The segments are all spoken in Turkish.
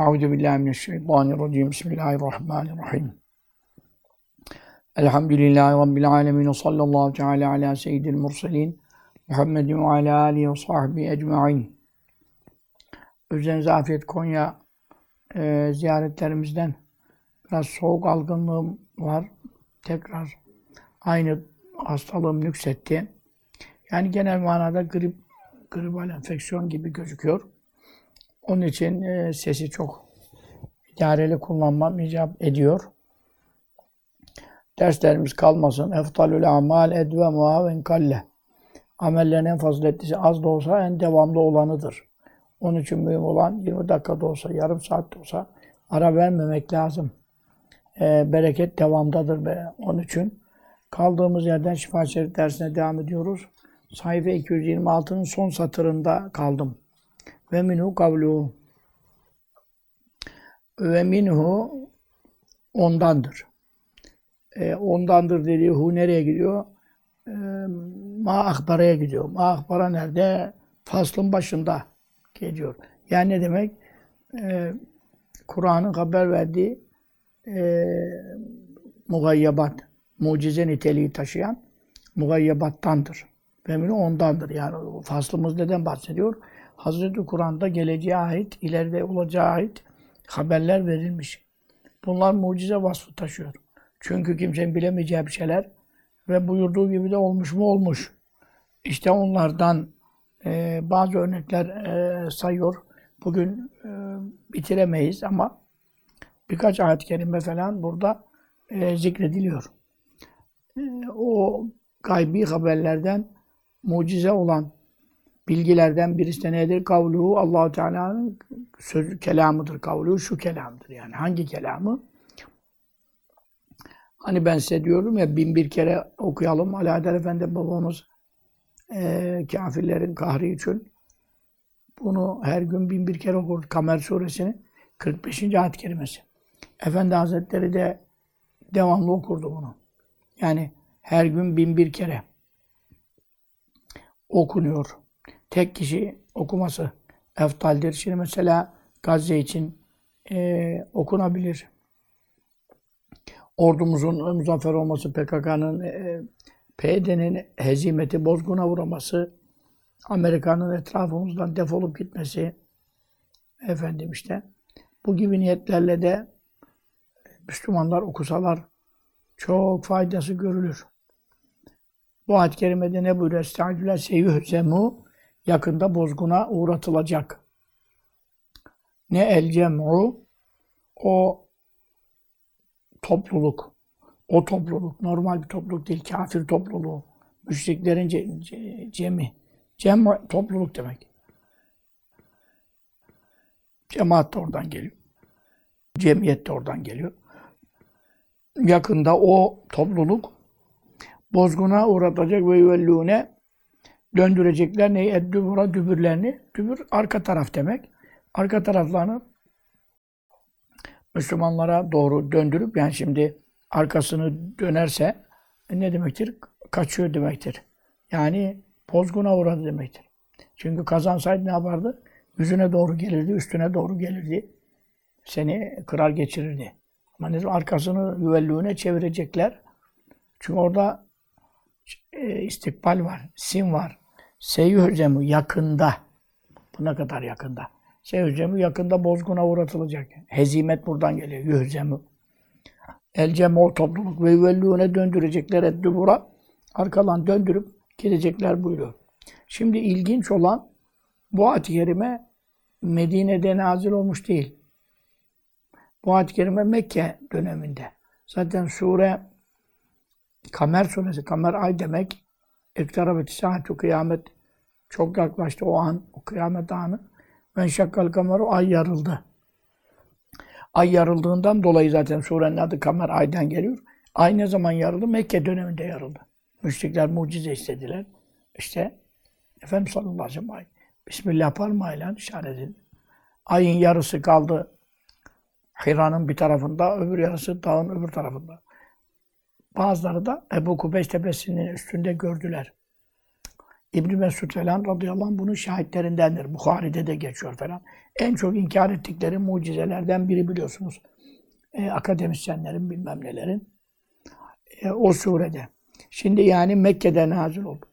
Euzu billahi mineşşeytanirracim. Bismillahirrahmanirrahim. Elhamdülillahi rabbil alamin. Sallallahu teala ala seyyidil murselin. Muhammedin ve ala alihi ve sahbihi ecmaîn. Üzerinize afiyet Konya e, ziyaretlerimizden biraz soğuk algınlığım var. Tekrar aynı hastalığım nüksetti. Yani genel manada grip, gribal enfeksiyon gibi gözüküyor. Onun için e, sesi çok idareli kullanmam icap ediyor. Derslerimiz kalmasın. Eftalül amal edve muaven kalle. Amellerin en faziletlisi az da olsa en devamlı olanıdır. Onun için mühim olan 20 dakikada olsa, yarım saatte olsa ara vermemek lazım. E, bereket devamdadır. Be. Onun için kaldığımız yerden şifa şerif dersine devam ediyoruz. Sayfa 226'nın son satırında kaldım. Ve minhu kavluhu. Ve minhu ondandır. E, ondandır dediği hu nereye gidiyor? E, ma akbaraya gidiyor. Ma akbara nerede? Faslın başında geliyor. Yani ne demek? E, Kur'an'ın haber verdiği e, mugayyabat, mucize niteliği taşıyan mugayyabattandır. Ve ondandır. Yani faslımız neden bahsediyor? Hazreti Kur'an'da geleceğe ait, ileride olacağı ait haberler verilmiş. Bunlar mucize vasfı taşıyor. Çünkü kimsenin bilemeyeceği bir şeyler ve buyurduğu gibi de olmuş mu olmuş. İşte onlardan e, bazı örnekler e, sayıyor. Bugün e, bitiremeyiz ama birkaç ayet-i kerime falan burada e, zikrediliyor. E, o gaybi haberlerden mucize olan bilgilerden birisi nedir? Kavluhu Allahu Teala'nın sözü kelamıdır. Kavluhu şu kelamdır. Yani hangi kelamı? Hani ben size diyorum ya bin bir kere okuyalım. Alaeddin Efendi babamız e, kafirlerin kahri için bunu her gün bin bir kere okur. Kamer suresini 45. ayet kerimesi. Efendi Hazretleri de devamlı okurdu bunu. Yani her gün bin bir kere okunuyor tek kişi okuması eftaldir. Şimdi mesela Gazze için e, okunabilir. Ordumuzun muzaffer olması, PKK'nın, e, PYD'nin hezimeti, bozguna uğraması, Amerika'nın etrafımızdan defolup gitmesi, efendim işte, bu gibi niyetlerle de Müslümanlar okusalar çok faydası görülür. Bu ayet-i kerimede ne buyuruyor? Estağfirullah seyyuhzemu yakında bozguna uğratılacak. Ne el cem'u o topluluk. O topluluk normal bir topluluk değil, kafir topluluğu. Müşriklerin ce, ce, cemi. Cem topluluk demek. Cemaat de oradan geliyor. Cemiyet de oradan geliyor. Yakında o topluluk bozguna uğratacak ve yüvellûne döndürecekler neyi? Eddübura dübürlerini. Dübür arka taraf demek. Arka taraflarını Müslümanlara doğru döndürüp yani şimdi arkasını dönerse ne demektir? Kaçıyor demektir. Yani bozguna uğradı demektir. Çünkü kazansaydı ne yapardı? Yüzüne doğru gelirdi, üstüne doğru gelirdi. Seni kırar geçirirdi. Ama ne arkasını yüvellüğüne çevirecekler. Çünkü orada e, istikbal var, sim var. Seyyühzemu yakında. Buna kadar yakında. Seyyühzemu yakında bozguna uğratılacak. Hezimet buradan geliyor. Yühzemu. El cemo topluluk ve yüvellûne döndürecekler eddübura. Arkadan döndürüp gidecekler buyuruyor. Şimdi ilginç olan bu ayet-i kerime Medine'de nazil olmuş değil. Bu ayet-i kerime Mekke döneminde. Zaten sure Kamer suresi, Kamer ay demek ektarabeti saatu kıyamet çok yaklaştı o an, o kıyamet anı. Ben şakkal kameru ay yarıldı. Ay yarıldığından dolayı zaten surenin adı kamer aydan geliyor. Ay ne zaman yarıldı? Mekke döneminde yarıldı. Müşrikler mucize istediler. İşte Efendimiz sallallahu aleyhi ve sellem Bismillah parmağıyla işaret edildi. Ayın yarısı kaldı Hira'nın bir tarafında, öbür yarısı dağın öbür tarafında. Bazıları da Ebu Kubeş tepesinin üstünde gördüler. İbn Mesud falan radıyallahu anh bunun şahitlerindendir. Bukhari'de de geçiyor falan. en çok inkar ettikleri mucizelerden biri biliyorsunuz. E, akademisyenlerin bilmem nelerin. E, o surede. Şimdi yani Mekke'de nazil oldu.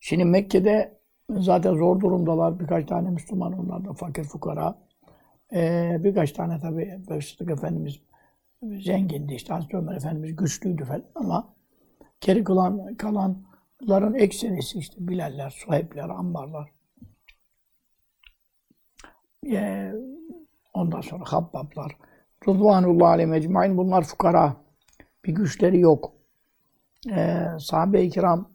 Şimdi Mekke'de zaten zor durumdalar. Birkaç tane Müslüman onlar da fakir fukara. E, birkaç tane tabii Sıddık Efendimiz zengindi işte Hazreti Ömer Efendimiz güçlüydü falan ama geri kalan, kalanların ekserisi işte Bilaller, Suheybler, Ammarlar. Ee, ondan sonra Habbablar. Rıdvanullah aleyhi ecmain bunlar fukara. Bir güçleri yok. Ee, sahabe-i kiram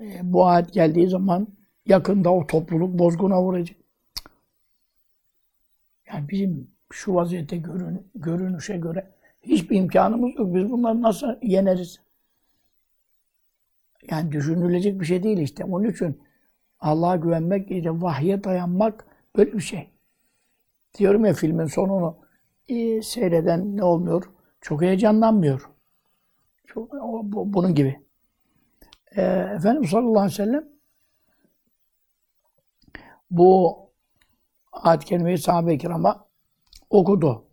e, bu ayet geldiği zaman yakında o topluluk bozguna uğrayacak. Yani bizim şu vaziyette görün, görünüşe göre hiçbir imkanımız yok. Biz bunları nasıl yeneriz? Yani düşünülecek bir şey değil işte. Onun için Allah'a güvenmek, işte vahye dayanmak böyle bir şey. Diyorum ya filmin sonunu e, seyreden ne olmuyor? Çok heyecanlanmıyor. Çok, o, bu, bunun gibi. E, Efendimiz sallallahu aleyhi ve sellem bu ayet-i kerimeyi sahabe-i kirama okudu.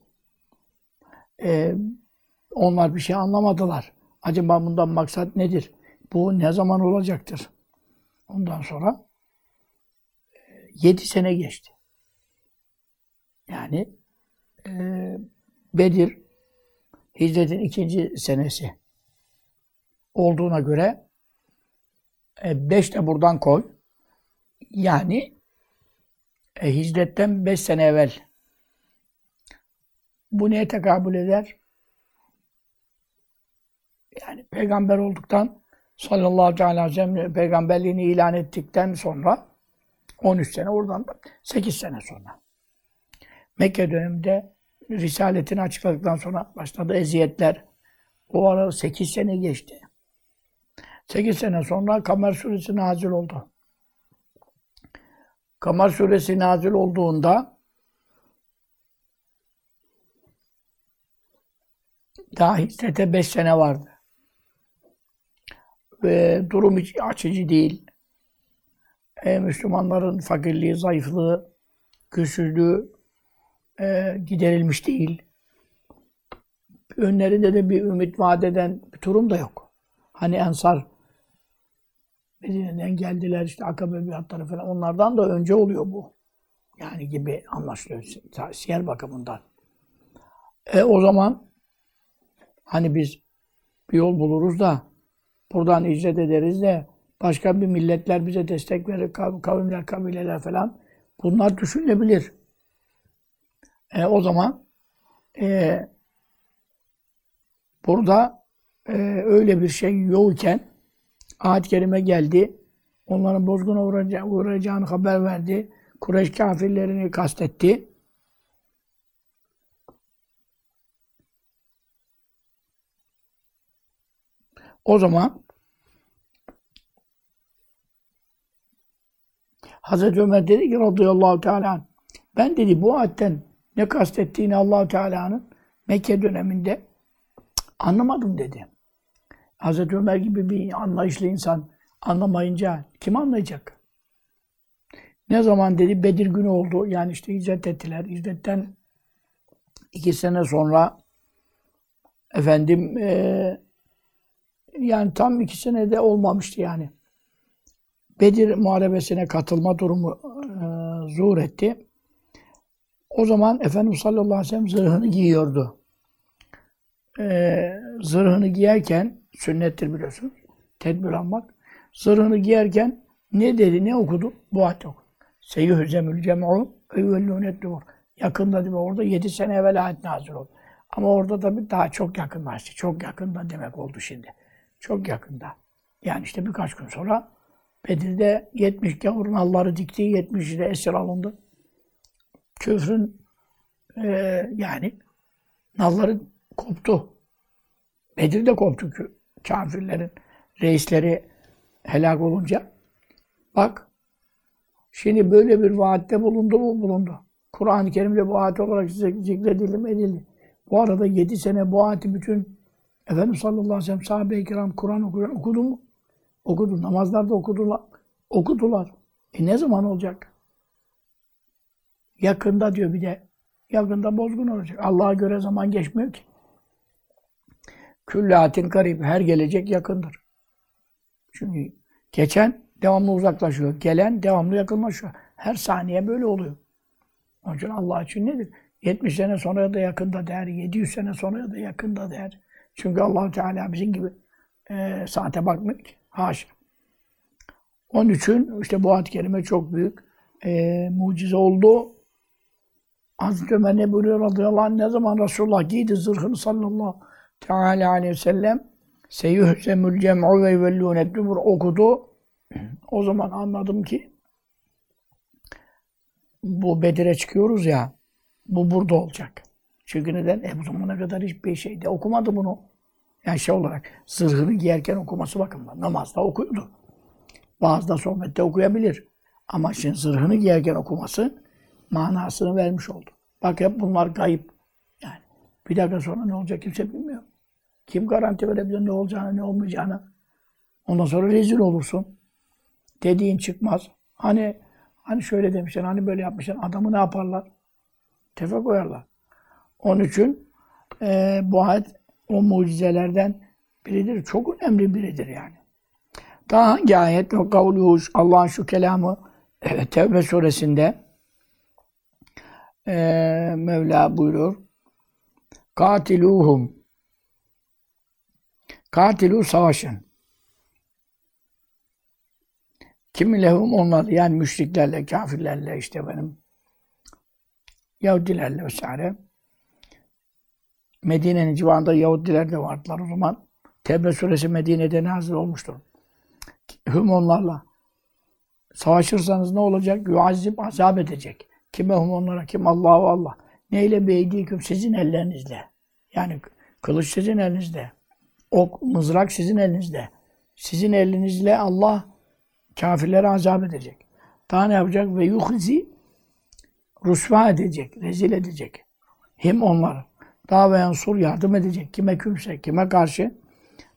E, onlar bir şey anlamadılar. Acaba bundan maksat nedir? Bu ne zaman olacaktır? Ondan sonra e, yedi sene geçti. Yani e, Bedir hicretin ikinci senesi olduğuna göre e, beş de buradan koy. Yani e, hicretten beş sene evvel. Bu neye tekabül eder? Yani peygamber olduktan sallallahu aleyhi ve sellem peygamberliğini ilan ettikten sonra 13 sene oradan da 8 sene sonra. Mekke döneminde Risaletini açıkladıktan sonra başladı eziyetler. O ara 8 sene geçti. 8 sene sonra Kamer suresi nazil oldu. Kamer suresi nazil olduğunda daha hicrete 5 sene vardı. Ve durum hiç açıcı değil. E, Müslümanların fakirliği, zayıflığı, güçsüzlüğü e, giderilmiş değil. Önlerinde de bir ümit vaat eden bir durum da yok. Hani Ensar Medine'den geldiler işte Akabe biatları falan onlardan da önce oluyor bu. Yani gibi anlaşılıyor siyer bakımından. E o zaman hani biz bir yol buluruz da buradan icret ederiz de başka bir milletler bize destek verir, kavimler, kabileler falan. Bunlar düşünülebilir. E, o zaman e, burada e, öyle bir şey yokken ayet-i kerime geldi. Onların bozguna uğrayacağını haber verdi. Kureyş kafirlerini kastetti. O zaman Hazreti Ömer dedi ki radıyallahu teala ben dedi bu ayetten ne kastettiğini allah Teala'nın Mekke döneminde anlamadım dedi. Hazreti Ömer gibi bir anlayışlı insan anlamayınca kim anlayacak? Ne zaman dedi Bedir günü oldu. Yani işte hicret ettiler. Hicretten iki sene sonra efendim e, yani tam iki senede olmamıştı yani. Bedir muharebesine katılma durumu e, zuhur etti. O zaman Efendimiz sallallahu aleyhi ve sellem zırhını giyiyordu. Ee, zırhını giyerken, sünnettir biliyorsunuz, tedbir almak. Zırhını giyerken ne dedi, ne okudu? Bu ayet okudu. Seyyuhzemül cem'u evvellûnet dur. Yakında değil mi? Orada yedi sene evvel ayet nazil oldu. Ama orada tabii daha çok yakınlaştı. Çok yakında demek oldu şimdi. Çok yakında. Yani işte birkaç gün sonra Bedir'de 70 gavurun alları dikti, 70'i de esir alındı küfrün e, yani nalları koptu. Bedir'de koptu kafirlerin reisleri helak olunca. Bak şimdi böyle bir vaatte bulundu mu? Bulundu. Kur'an-ı Kerim'de bu ayet olarak zikredildi mi? Edildi. Bu arada yedi sene bu ayeti bütün Efendimiz sallallahu aleyhi ve sellem sahabe-i kiram Kur'an okuyan okudu mu? Okudu. Namazlarda okudular. Okudular. E ne zaman olacak? Yakında diyor bir de. Yakında bozgun olacak. Allah'a göre zaman geçmiyor ki. Küllatin karib. Her gelecek yakındır. Çünkü geçen devamlı uzaklaşıyor. Gelen devamlı yakınlaşıyor. Her saniye böyle oluyor. Onun için Allah için nedir? 70 sene sonra da yakında der, 700 sene sonra da yakında der. Çünkü allah Teala bizim gibi e, saate bakmıyor ki. Haşa. Onun için işte bu ayet-i kerime çok büyük e, mucize oldu. Hazreti Ömer ne buyuruyor radıyallahu anh ne zaman Resulullah giydi zırhını sallallahu teala aleyhi ve sellem seyyuhsemül cem'u ve yuvellûne dubur okudu. O zaman anladım ki bu Bedir'e çıkıyoruz ya bu burada olacak. Çünkü neden? E bu zamana kadar hiçbir şeyde okumadı bunu. Yani şey olarak zırhını giyerken okuması bakımından. Namazda okuyordu. Bazı da sohbette okuyabilir. Ama şimdi zırhını giyerken okuması manasını vermiş oldu. Bak hep bunlar kayıp. Yani bir dakika sonra ne olacak kimse bilmiyor. Kim garanti verebilir ne olacağını ne olmayacağını. Ondan sonra rezil olursun. Dediğin çıkmaz. Hani hani şöyle demişler, hani böyle yapmışlar. Adamı ne yaparlar? Tefe koyarlar. Onun için e, bu ayet o mucizelerden biridir. Çok önemli biridir yani. Daha hangi ayet? O kavluhu, Allah'ın şu kelamı e, Tevbe suresinde e, Mevla buyuruyor. Katiluhum Katilu savaşın. Kimi lehum onlar yani müşriklerle, kafirlerle işte benim Yahudilerle vesaire. Medine'nin civarında Yahudiler de vardılar o zaman. Tevbe suresi Medine'de nazil olmuştur. Hüm onlarla. Savaşırsanız ne olacak? Yuazzib azap edecek. Kime hum onlara? Kim? Allahu Allah. Neyle beydiküm? Sizin ellerinizle. Yani kılıç sizin elinizde. Ok, mızrak sizin elinizde. Sizin elinizle Allah kafirlere azap edecek. Daha ne yapacak? Ve yuhzi Rusva edecek, rezil edecek. Hem onlar. Daha ve yansur yardım edecek. Kime kümse, kime karşı?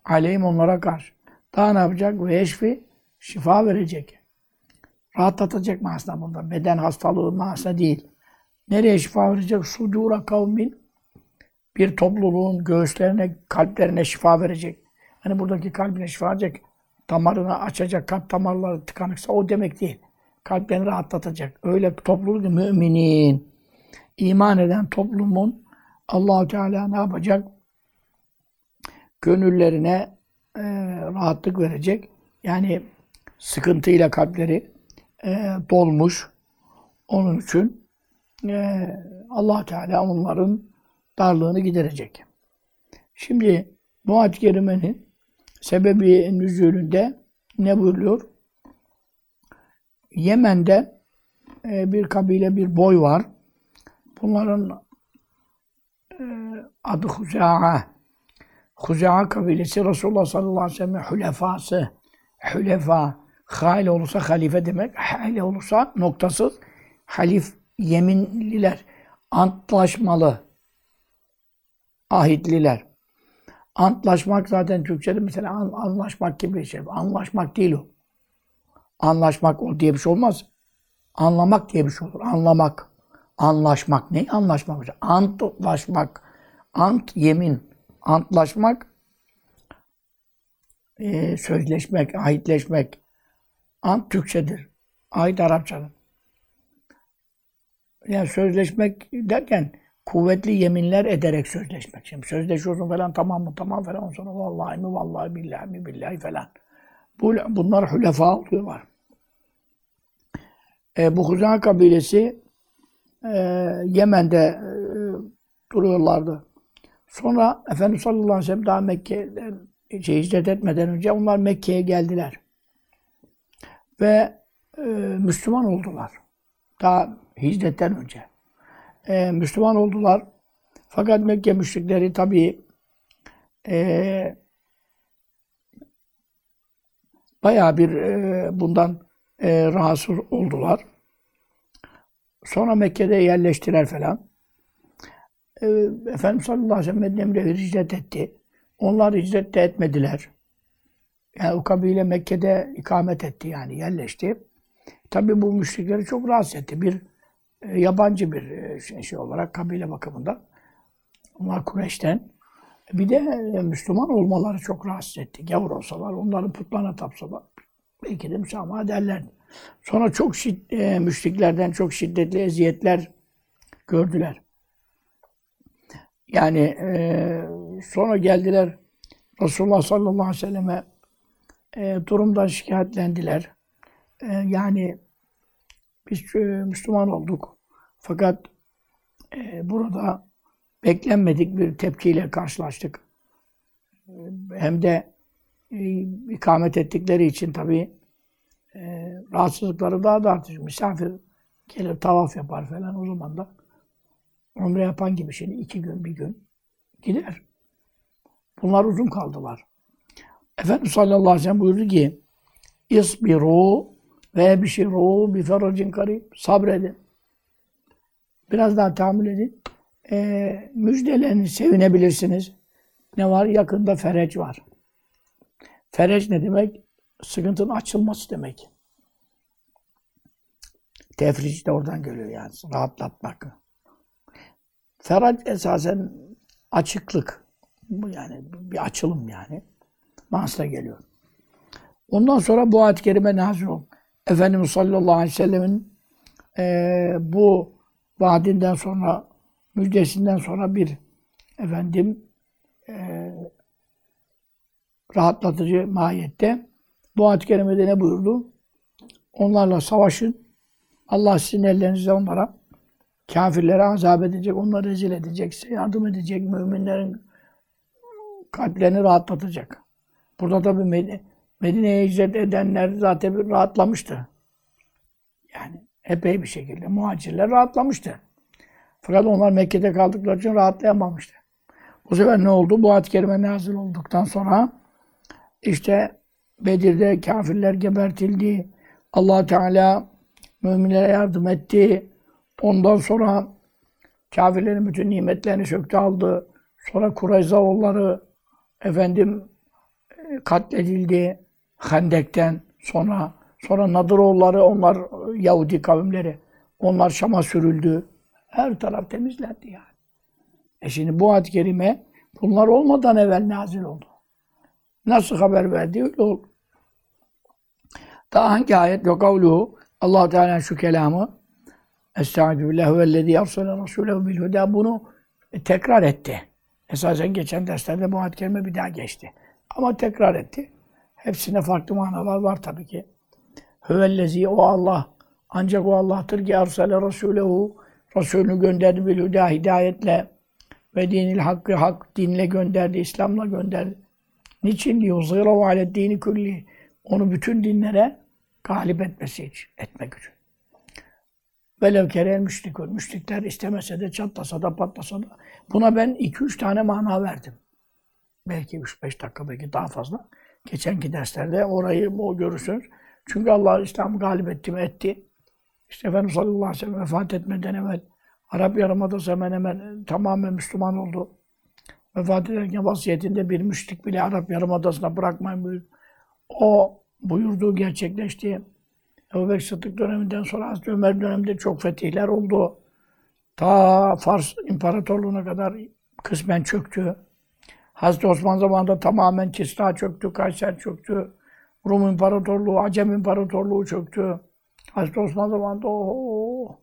Aleyhim onlara karşı. Daha ne yapacak? Ve eşfi şifa verecek. Rahatlatacak manasında burada. Beden hastalığı manasında değil. Nereye şifa verecek? Sudura kavmin bir topluluğun göğüslerine, kalplerine şifa verecek. Hani buradaki kalbine şifa verecek, damarını açacak, kalp damarları tıkanıksa o demek değil kalplerini rahatlatacak. Öyle topluluk müminin, iman eden toplumun Allahu Teala ne yapacak? Gönüllerine e, rahatlık verecek. Yani sıkıntıyla kalpleri e, dolmuş. Onun için e, allah Teala onların darlığını giderecek. Şimdi bu ayet-i kerimenin sebebi nüzulünde ne buyuruyor? Yemen'de e, bir kabile, bir boy var. Bunların adı Huza'a. Huza'a kabilesi Resulullah sallallahu aleyhi ve sellem hülefası. Hülefa. Hale olursa halife demek. Hale olursa noktasız halif yeminliler. Antlaşmalı. Ahitliler. Antlaşmak zaten Türkçe'de mesela anlaşmak gibi bir şey. Anlaşmak değil o. Anlaşmak diye bir şey olmaz. Anlamak diye bir şey olur. Anlamak. Anlaşmak. Ne anlaşmak? Antlaşmak. Ant, yemin. Antlaşmak, e, sözleşmek, ahitleşmek. Ant Türkçedir. Ahit Arapçadır. Yani sözleşmek derken kuvvetli yeminler ederek sözleşmek. Şimdi sözleşiyorsun falan tamam mı tamam falan sonra vallahi mi vallahi billahi mi billahi falan. Bunlar hülefa oluyorlar. E, bu Huza'a kabilesi e, Yemen'de e, duruyorlardı. Sonra Efendimiz sallallahu aleyhi ve sellem daha Mekke'den şey, hicret etmeden önce onlar Mekke'ye geldiler. Ve e, Müslüman oldular. Daha hicretten önce. E, Müslüman oldular. Fakat Mekke müşrikleri tabii e, bayağı bir e, bundan e, rahatsız oldular. Sonra Mekke'de yerleştiler falan. E, Efendimiz sallallahu aleyhi ve sellem Medine'ye hicret etti. Onlar hicret de etmediler. Yani o kabile Mekke'de ikamet etti yani yerleşti. Tabi bu müşrikleri çok rahatsız etti. Bir e, yabancı bir e, şey, şey olarak kabile bakımından. Onlar Kureyş'ten. Bir de e, Müslüman olmaları çok rahatsız etti. Gavur olsalar, onların putlarına tapsalar belki de müsamaha derlerdi. Sonra çok şid, e, müşriklerden çok şiddetli eziyetler gördüler. Yani e, sonra geldiler Resulullah sallallahu aleyhi ve selleme e, durumdan şikayetlendiler. E, yani biz e, Müslüman olduk. Fakat e, burada beklenmedik bir tepkiyle karşılaştık. E, hem de e, ikamet ettikleri için tabii e, rahatsızlıkları daha da artıyor. Misafir gelir tavaf yapar falan o zaman da umre yapan gibi şimdi iki gün bir gün gider. Bunlar uzun kaldılar. Efendimiz sallallahu aleyhi ve sellem buyurdu ki İsbiru ve bişiru bi feracin karib. Sabredin. Biraz daha tahammül edin. E, müjdelerini sevinebilirsiniz. Ne var? Yakında fereç var. Fereç ne demek? Sıkıntının açılması demek. Tefriç de oradan geliyor yani. Rahatlatmak. Ferac esasen açıklık. Bu yani bir açılım yani. Manasına geliyor. Ondan sonra bu ayet-i kerime nazil oldu. Efendimiz sallallahu aleyhi ve sellemin e, bu vaadinden sonra, müjdesinden sonra bir efendim e, rahatlatıcı mahiyette bu ayet-i kerimede ne buyurdu? Onlarla savaşın. Allah sizin ellerinizde onlara kafirlere azap edecek, onları rezil edecek, size yardım edecek, müminlerin kalplerini rahatlatacak. Burada tabi Medine'ye hicret edenler zaten bir rahatlamıştı. Yani epey bir şekilde muhacirler rahatlamıştı. Fakat onlar Mekke'de kaldıkları için rahatlayamamıştı. Bu sefer ne oldu? Bu ayet-i kerime nazil olduktan sonra işte Bedir'de kafirler gebertildi. allah Teala müminlere yardım etti. Ondan sonra kafirlerin bütün nimetlerini söktü aldı. Sonra Kureyzaoğulları efendim e, katledildi. Hendek'ten sonra sonra Nadıroğulları onlar Yahudi kavimleri onlar Şam'a sürüldü. Her taraf temizlendi yani. E şimdi bu ayet-i kerime bunlar olmadan evvel nazil oldu. Nasıl haber verdi öyle oldu. Daha hangi ayet? Ve kavluhu allah Teala şu kelamı Estaizu billahi vellezî ersale rasûlehu bil huda bunu tekrar etti. Esasen geçen derslerde bu ayet kelime bir daha geçti. Ama tekrar etti. Hepsinde farklı manalar var tabii ki. Hüvellezi o Allah. Ancak o Allah'tır ki ersale rasûlehu Resulünü gönderdi bil huda hidayetle ve dinil hakkı hak dinle gönderdi, İslam'la gönderdi. Niçin diyor? Zırav alet dini külli. Onu bütün dinlere galip etmesi için, etmek için. Velev kerel müşrikun. Müşrikler istemese de çatlasa da patlasa da. Buna ben iki üç tane mana verdim. Belki üç beş dakika, belki daha fazla. Geçenki derslerde orayı o görürsünüz. Çünkü Allah İslam'ı galip etti mi etti. İşte Efendimiz sallallahu aleyhi ve sellem vefat etmeden evvel Arap Yarımadası hemen hemen tamamen Müslüman oldu. Vefat ederken vasiyetinde bir müşrik bile Arap Yarımadası'na bırakmayın buyur. O buyurduğu gerçekleşti. Ebu Bekir Sıddık döneminden sonra Hazreti Ömer döneminde çok fetihler oldu. Ta Fars İmparatorluğu'na kadar kısmen çöktü. Hazreti Osman zamanında tamamen Kisra çöktü, Kayser çöktü. Rum İmparatorluğu, Acem İmparatorluğu çöktü. Hazreti Osman zamanında o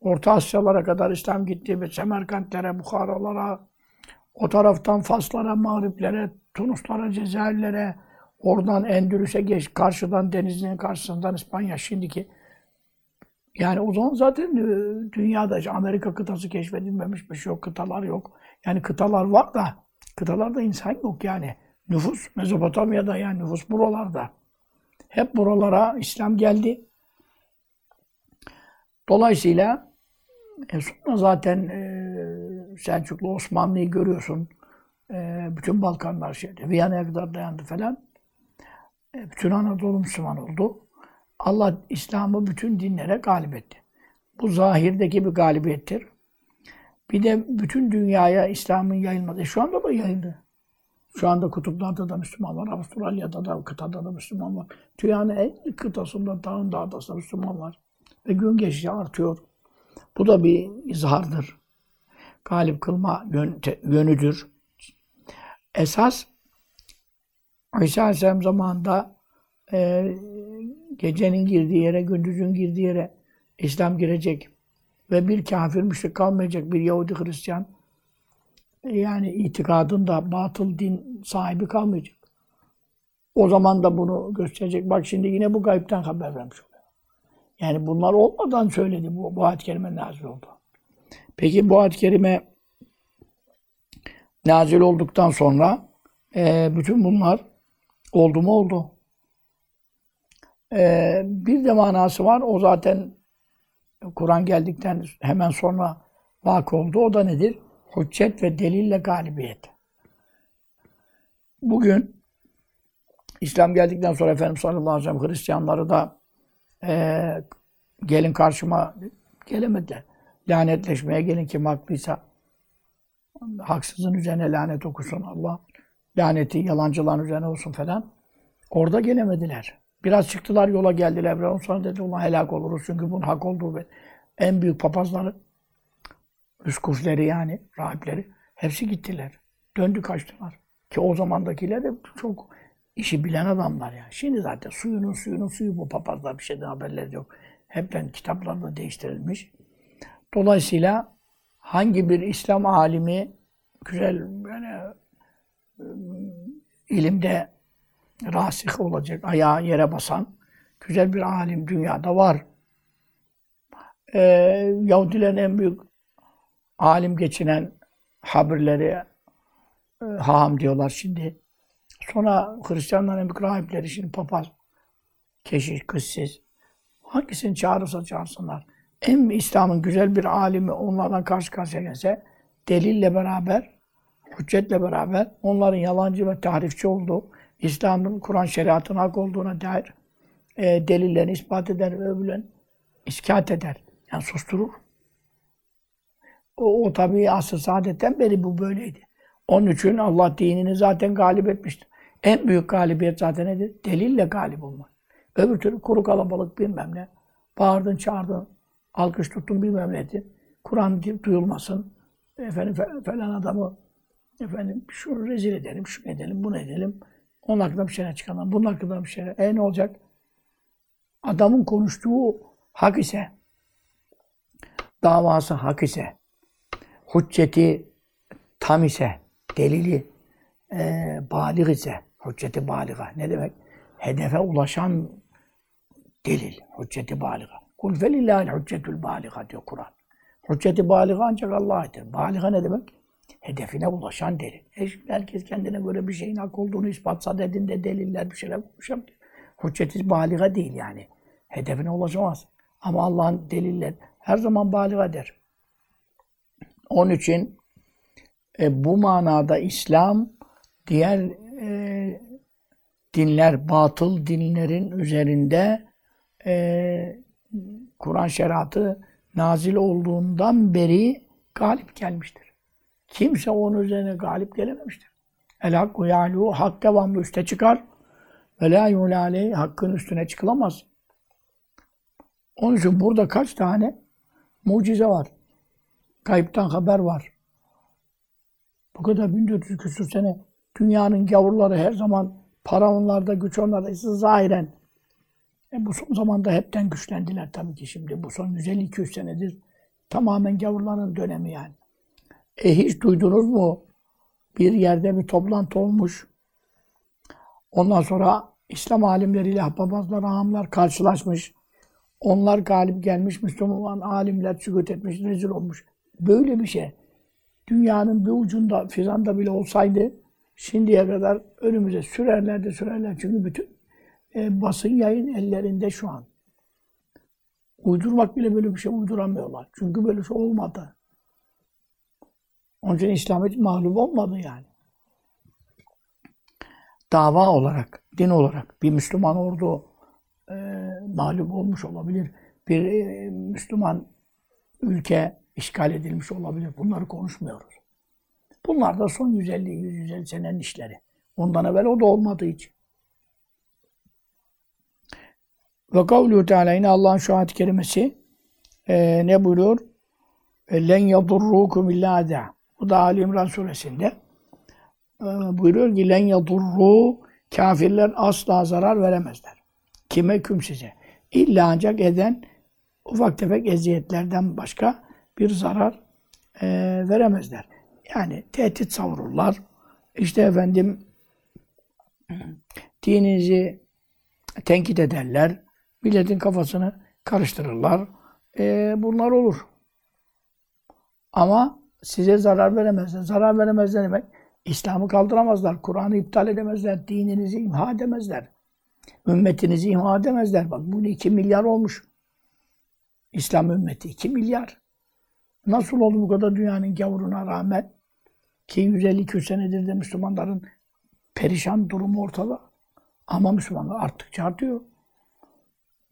Orta Asyalara kadar İslam gitti. Semerkantlere, Bukharalara, o taraftan Faslara, Mağriplere, Tunuslara, Cezayirlere, oradan Endülüs'e geç, karşıdan denizin karşısından İspanya şimdiki. Yani o zaman zaten e, dünyada Amerika kıtası keşfedilmemiş bir şey yok, kıtalar yok. Yani kıtalar var da, kıtalarda insan yok yani. Nüfus Mezopotamya'da yani nüfus buralarda. Hep buralara İslam geldi. Dolayısıyla e sonra zaten e, Selçuklu Osmanlı'yı görüyorsun. E, bütün Balkanlar şeyde. Viyana'ya kadar dayandı falan. E, bütün Anadolu Müslüman oldu. Allah İslam'ı bütün dinlere galip etti. Bu zahirdeki bir galibiyettir. Bir de bütün dünyaya İslam'ın yayılması. E, şu anda da yayıldı. Şu anda kutuplarda da Müslüman var. Avustralya'da da, kıtada da Müslüman var. Dünyanın en kıtasında, dağın dağda Müslüman var. Ve gün geçtikçe artıyor. Bu da bir izhardır. Galip kılma yönüdür. Esas İsa Aleyhisselam zamanında e, gecenin girdiği yere, gündüzün girdiği yere İslam girecek ve bir kafir müşrik kalmayacak bir Yahudi Hristiyan e, yani itikadında batıl din sahibi kalmayacak. O zaman da bunu gösterecek. Bak şimdi yine bu gaybden haber vermiş oluyor. Yani bunlar olmadan söyledi bu, bu ayet-i kerime nazil oldu. Peki bu ayet-i kerime nazil olduktan sonra e, bütün bunlar oldu mu oldu. E, bir de manası var. O zaten Kur'an geldikten hemen sonra vakı oldu. O da nedir? Hüccet ve delille galibiyet. Bugün İslam geldikten sonra Efendimiz sallallahu aleyhi ve sellem Hristiyanları da e, gelin karşıma gelemediler. Lanetleşmeye gelin kim haklıysa haksızın üzerine lanet okusun Allah. Laneti yalancıların üzerine olsun falan. Orada gelemediler. Biraz çıktılar yola geldiler. Biraz sonra dedi ulan helak oluruz. Çünkü bunun hak olduğu ve en büyük papazları, üskufleri yani, rahipleri hepsi gittiler. Döndü kaçtılar. Ki o zamandakiler de çok işi bilen adamlar ya. Şimdi zaten suyunun suyunun suyu bu papazlar bir şeyden haberleri yok. Hepten kitaplarda değiştirilmiş. Dolayısıyla hangi bir İslam alimi güzel yani ilimde rasih olacak, ayağı yere basan güzel bir alim dünyada var. Ee, Yahudilerin en büyük alim geçinen habirleri e, haham diyorlar şimdi. Sonra Hristiyanların en büyük rahipleri şimdi papaz, keşiş, kızsız. Hangisini çağırırsa çağırsınlar. En İslam'ın güzel bir alimi onlardan karşı karşıya gelse delille beraber, hüccetle beraber onların yalancı ve tahrifçi olduğu, İslam'ın Kur'an şeriatının hak olduğuna dair e, delillerini ispat eder ve öbürlerini iskat eder. Yani susturur. O, o tabii asr saadetten beri bu böyleydi. Onun için Allah dinini zaten galip etmiştir. En büyük galibiyet zaten nedir? Delille galip olmak. Öbür türlü kuru kalabalık bilmem ne. Bağırdın, çağırdın, alkış tuttun bilmem ne. Kur'an duyulmasın. Efendim falan adamı efendim şunu rezil edelim, şunu edelim, bunu edelim. Onun hakkında bir şeyler çıkaralım, bunun hakkında bir şeyler. E ne olacak? Adamın konuştuğu hak ise, davası hak ise, hücceti tam ise, delili e, balik ise, hücceti baliga ne demek? Hedefe ulaşan delil, hücceti baliga. Kul felillahil hüccetül baliga diyor Kur'an. Hücceti baliga ancak Allah'tır. Baliga ne demek? Hedefine ulaşan delil. E şimdi herkes kendine göre bir şeyin hak olduğunu ispatsa dediğinde deliller bir şeyler konuşabilir. Hücceti baliga değil yani. Hedefine ulaşamaz. Ama Allah'ın deliller her zaman baliga der. Onun için e, bu manada İslam diğer e, dinler, batıl dinlerin üzerinde e, Kur'an şeriatı nazil olduğundan beri galip gelmiştir. Kimse onun üzerine galip gelememiştir. El hakku ya'lu, hak devamlı üste çıkar. Ve la yulâ hakkın üstüne çıkılamaz. Onun için burada kaç tane mucize var. Kayıptan haber var. Bu kadar 1400 küsur sene dünyanın gavurları her zaman para onlarda, güç onlarda. Zahiren e bu son zamanda hepten güçlendiler tabii ki şimdi. Bu son 150-200 senedir tamamen gavurların dönemi yani. E hiç duydunuz mu? Bir yerde bir toplantı olmuş. Ondan sonra İslam alimleriyle papazlar, ağamlar karşılaşmış. Onlar galip gelmiş, Müslüman alimler sükut etmiş, rezil olmuş. Böyle bir şey. Dünyanın bir ucunda, fizanda bile olsaydı şimdiye kadar önümüze sürerlerdi, sürerler. Çünkü bütün e, basın yayın ellerinde şu an. Uydurmak bile böyle bir şey uyduramıyorlar. Çünkü böyle şey olmadı. Onun için İslamiyet mağlup olmadı yani. Dava olarak, din olarak bir Müslüman ordu e, mağlup olmuş olabilir. Bir e, Müslüman ülke işgal edilmiş olabilir. Bunları konuşmuyoruz. Bunlar da son 150-150 senenin işleri. Ondan evvel o da olmadığı için. Ve kavluhu Teala yine Allah'ın şu ayet kerimesi e, ne buyuruyor? Ve len yadurrukum illa ada. Bu da Ali İmran suresinde e, buyuruyor ki len yadurru kafirler asla zarar veremezler. Kime küm size. İlla ancak eden ufak tefek eziyetlerden başka bir zarar e, veremezler. Yani tehdit savururlar. İşte efendim dininizi tenkit ederler. Milletin kafasını karıştırırlar. E, bunlar olur. Ama size zarar veremezler. Zarar veremezler demek İslam'ı kaldıramazlar. Kur'an'ı iptal edemezler. Dininizi imha edemezler. Ümmetinizi imha edemezler. Bak bunu 2 milyar olmuş. İslam ümmeti 2 milyar. Nasıl oldu bu kadar dünyanın gavuruna rağmen ki 150 senedir de Müslümanların perişan durumu ortada. Ama Müslümanlar arttıkça artıyor.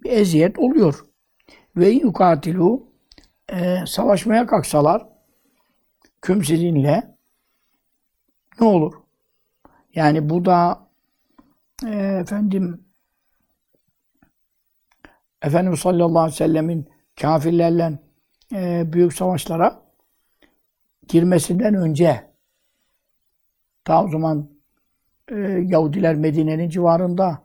Bir eziyet oluyor. Ve yukatilu e, savaşmaya kalksalar küm sizinle ne olur? Yani bu da e, efendim Efendimiz sallallahu aleyhi ve sellemin kafirlerle e, büyük savaşlara girmesinden önce ta o zaman e, Yahudiler Medine'nin civarında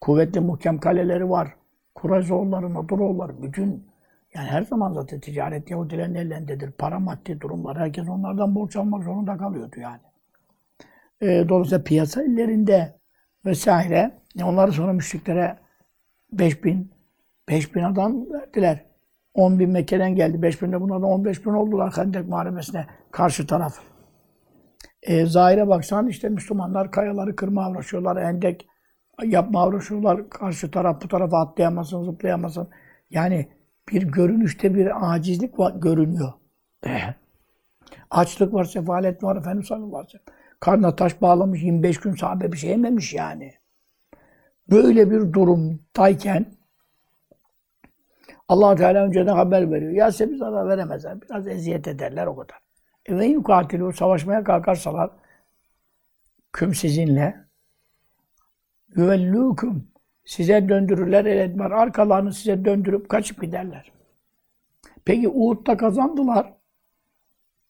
kuvvetli muhkem kaleleri var. Kureyzoğulları, Naduroğulları, bütün yani her zaman zaten ticaret Yahudilerin ellendedir. Para maddi durumlar. Herkes onlardan borç almak zorunda kalıyordu yani. E, dolayısıyla piyasa ellerinde vesaire. E, onları sonra müşriklere 5 bin, 5 bin adam verdiler. 10 bin Mekke'den geldi. 5 bin de bunlardan 15 bin oldular Hendek Muharebesi'ne karşı taraf. E, zahire baksan işte Müslümanlar kayaları kırmaya uğraşıyorlar. Hendek yapmaya uğraşıyorlar. Karşı taraf bu tarafa atlayamazsın, zıplayamazsın. Yani bir görünüşte bir acizlik var, görünüyor. Açlık var, sefalet var, Efendimiz sallallahu aleyhi ve sellem. Karnına taş bağlamış, 25 gün sahabe bir şey yememiş yani. Böyle bir durumdayken allah Teala önceden haber veriyor. Ya size bir zarar veremezler. Biraz eziyet ederler o kadar. E ve yukatilu savaşmaya kalkarsalar küm sizinle yüvellûküm size döndürürler el etmer. Arkalarını size döndürüp kaçıp giderler. Peki Uhud'da kazandılar.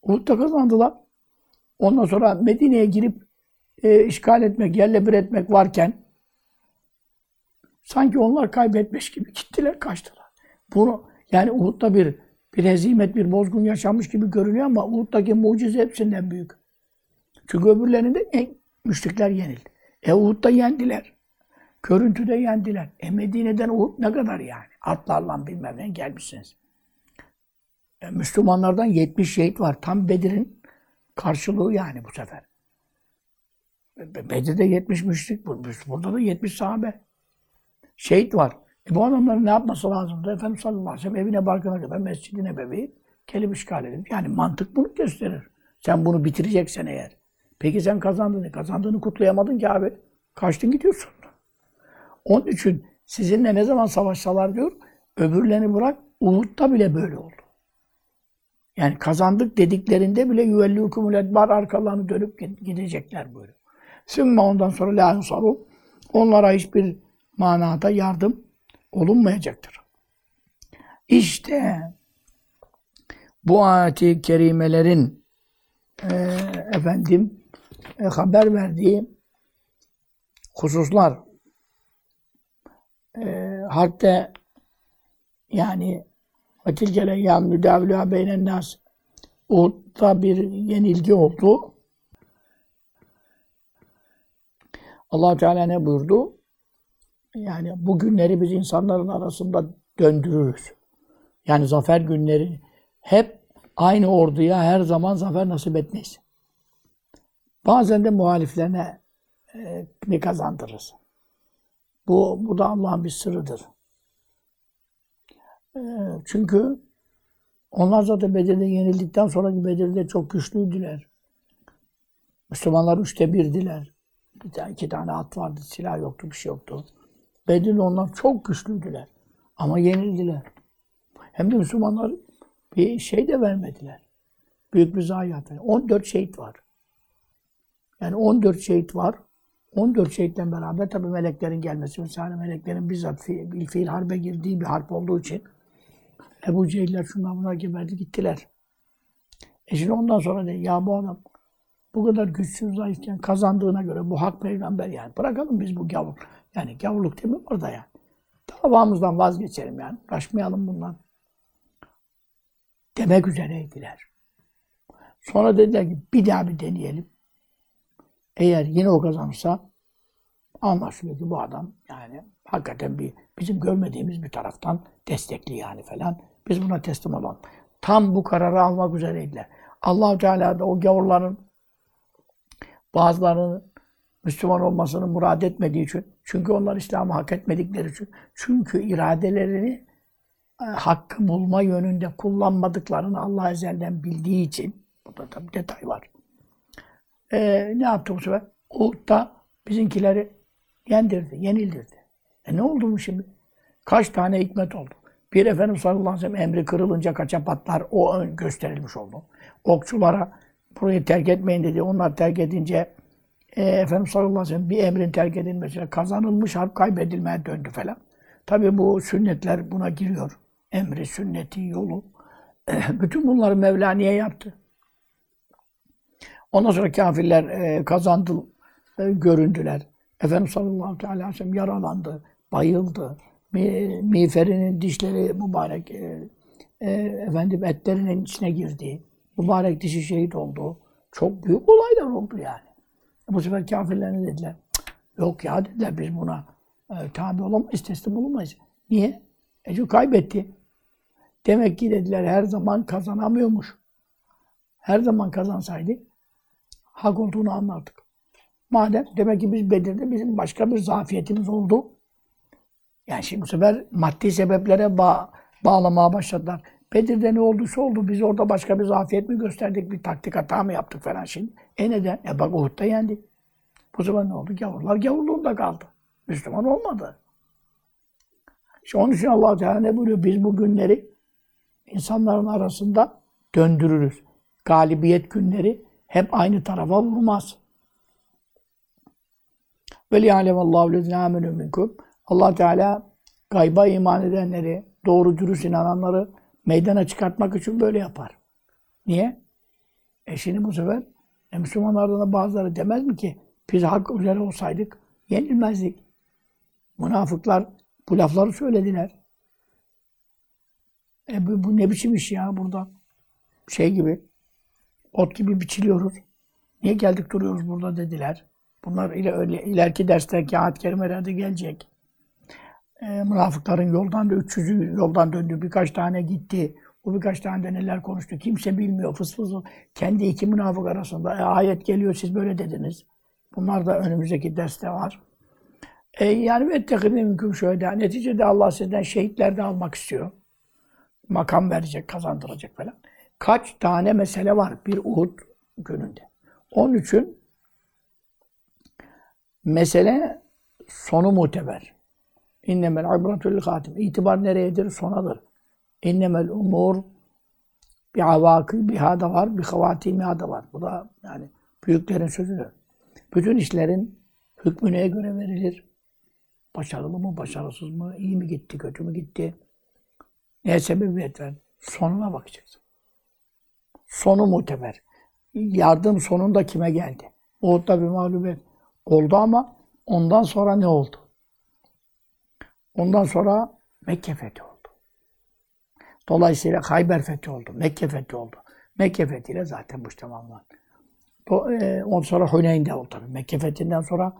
Uhud'da kazandılar. Ondan sonra Medine'ye girip e, işgal etmek, yerle bir etmek varken sanki onlar kaybetmiş gibi gittiler, kaçtılar. Bunu yani Uhud'da bir bir hezimet, bir bozgun yaşanmış gibi görünüyor ama Uhud'daki mucize hepsinden büyük. Çünkü öbürlerinde en müşrikler yenildi. E Uhud'da yendiler. Görüntüde yendiler. E Medine'den Uhud ne kadar yani? Atlarla bilmem ne gelmişsiniz. E, Müslümanlardan 70 şehit var. Tam Bedir'in karşılığı yani bu sefer. E, Bedir'de 70 müşrik, burada da 70 sahabe. Şehit var. E bu adamların ne yapması lazımdı? Efendimiz sallallahu aleyhi ve sellem evine barkına kadar Mescid-i Nebevi kelime işgal edip. Yani mantık bunu gösterir. Sen bunu bitireceksen eğer. Peki sen kazandın. Kazandığını kutlayamadın ki abi. Kaçtın gidiyorsun. Onun için sizinle ne zaman savaşsalar diyor, öbürlerini bırak, Uhud'da bile böyle oldu. Yani kazandık dediklerinde bile yüvellûkumul edbar arkalarını dönüp gidecekler böyle. Sümme ondan sonra la yusaru onlara hiçbir manada yardım olunmayacaktır. İşte bu ayeti kerimelerin e, efendim e, haber verdiği hususlar e, harpte yani Atilcele ya müdavlâ beynen nas Uhud'da bir yenilgi oldu. allah Teala ne buyurdu? Yani bu günleri biz insanların arasında döndürürüz. Yani zafer günleri hep aynı orduya her zaman zafer nasip etmeyiz. Bazen de muhaliflerine e, kazandırırız. Bu, bu da Allah'ın bir sırrıdır. E, çünkü onlar zaten Bedir'de yenildikten sonraki Bedir'de çok güçlüydüler. Müslümanlar üçte birdiler. Bir tane, iki tane at vardı, silah yoktu, bir şey yoktu. Bedir'de onlar çok güçlüydüler. Ama yenildiler. Hem de Müslümanlar bir şey de vermediler. Büyük bir zayiat. 14 şehit var. Yani 14 şehit var. 14 şehitten beraber tabi meleklerin gelmesi vesaire meleklerin bizzat fiil, fiil harbe girdiği bir harp olduğu için Ebu Cehiller şundan buna geberdi gittiler. E şimdi ondan sonra de ya bu adam bu kadar güçsüz zayıfken kazandığına göre bu hak peygamber yani. Bırakalım biz bu gavur. Yani gavurluk değil mi orada yani. Davamızdan vazgeçelim yani. Uğraşmayalım bundan. Demek üzereydiler. Sonra dediler ki bir daha bir deneyelim. Eğer yine o kazanırsa anlaşılıyor ki bu adam yani hakikaten bir bizim görmediğimiz bir taraftan destekli yani falan. Biz buna teslim olalım. Tam bu kararı almak üzereydiler. allah Teala da o gavurların bazılarının Müslüman olmasını murad etmediği için, çünkü onlar İslam'ı hak etmedikleri için, çünkü iradelerini e, hakkı bulma yönünde kullanmadıklarını Allah ezelden bildiği için, burada tabi detay var. E, ne yaptı bu sefer? Uhud'da bizimkileri yendirdi, yenildirdi. E ne oldu bu şimdi? Kaç tane hikmet oldu? Bir Efendimiz sallallahu aleyhi ve sellem emri kırılınca kaça patlar o gösterilmiş oldu. Okçulara burayı terk etmeyin dedi. Onlar terk edince e, Efendimiz sallallahu aleyhi ve sellem bir emrin terk edilmesine kazanılmış harp kaybedilmeye döndü falan. Tabi bu sünnetler buna giriyor. Emri, sünneti, yolu. bütün bunları Mevla niye yaptı? Ondan sonra kafirler e, kazandı, e, göründüler. Efendimiz sallallahu aleyhi ve sellem yaralandı, bayıldı. Mi, miğferinin dişleri mübarek, e, e, efendim etlerinin içine girdi. Mübarek dişi şehit oldu. Çok büyük olaylar oldu yani. Bu sefer kafirler ne dediler? Yok ya dediler biz buna e, tabi olamayız, teslim olamayız. Niye? E çünkü kaybetti. Demek ki dediler her zaman kazanamıyormuş. Her zaman kazansaydı hak olduğunu anlardık. Madem demek ki biz Bedir'de bizim başka bir zafiyetimiz oldu. Yani şimdi bu sefer maddi sebeplere bağ, bağlamaya başladılar. Bedir'de ne olduysa oldu. Biz orada başka bir zafiyet mi gösterdik, bir taktik hata mı yaptık falan şimdi. E neden? E bak Uhud'da yendi. Bu zaman ne oldu? Gavurlar gavurluğunda kaldı. Müslüman olmadı. İşte onun için allah Teala ne buyuruyor? Biz bu günleri insanların arasında döndürürüz. Galibiyet günleri hep aynı tarafa vurmaz. Ve li'alemallahu lezine amenü minkum. Allah Teala gayba iman edenleri, doğru dürüst inananları meydana çıkartmak için böyle yapar. Niye? E şimdi bu sefer e, Müslümanlardan da bazıları demez mi ki biz hak üzere olsaydık yenilmezdik. Münafıklar bu lafları söylediler. E bu, bu ne biçim iş ya burada? Şey gibi, ot gibi biçiliyoruz. Niye geldik duruyoruz burada dediler. Bunlar ile öyle ileriki dersteki ayet kerimelerde gelecek. E, münafıkların yoldan da 300'ü yoldan döndü. Birkaç tane gitti. O birkaç tane de neler konuştu. Kimse bilmiyor. Fıs fıs. Kendi iki münafık arasında. E, ayet geliyor siz böyle dediniz. Bunlar da önümüzdeki derste var. E, yani ve tekibine mümkün şöyle. Neticede Allah sizden şehitler de almak istiyor. Makam verecek, kazandıracak falan. Kaç tane mesele var bir Uhud gününde. Onun için mesele sonu muteber. İnnemel ibretul hatim. İtibar nereyedir? Sonadır. İnnemel umur bir avakı biha da var, bir havatimiha da var. Bu da yani büyüklerin sözüdür. Bütün işlerin hükmü neye göre verilir? Başarılı mı, başarısız mı, iyi mi gitti, kötü mü gitti? Neye sebebiyet ver? Sonuna bakacaksın. Sonu muteber. Yardım sonunda kime geldi? Uhud'da bir mağlubiyet oldu ama ondan sonra ne oldu? Ondan sonra Mekke fethi oldu. Dolayısıyla Hayber fethi oldu. Mekke fethi oldu. Mekke fethiyle zaten bu iş tamamlandı. E, ondan sonra Huneyn'de oldu tabii. Mekke fethinden sonra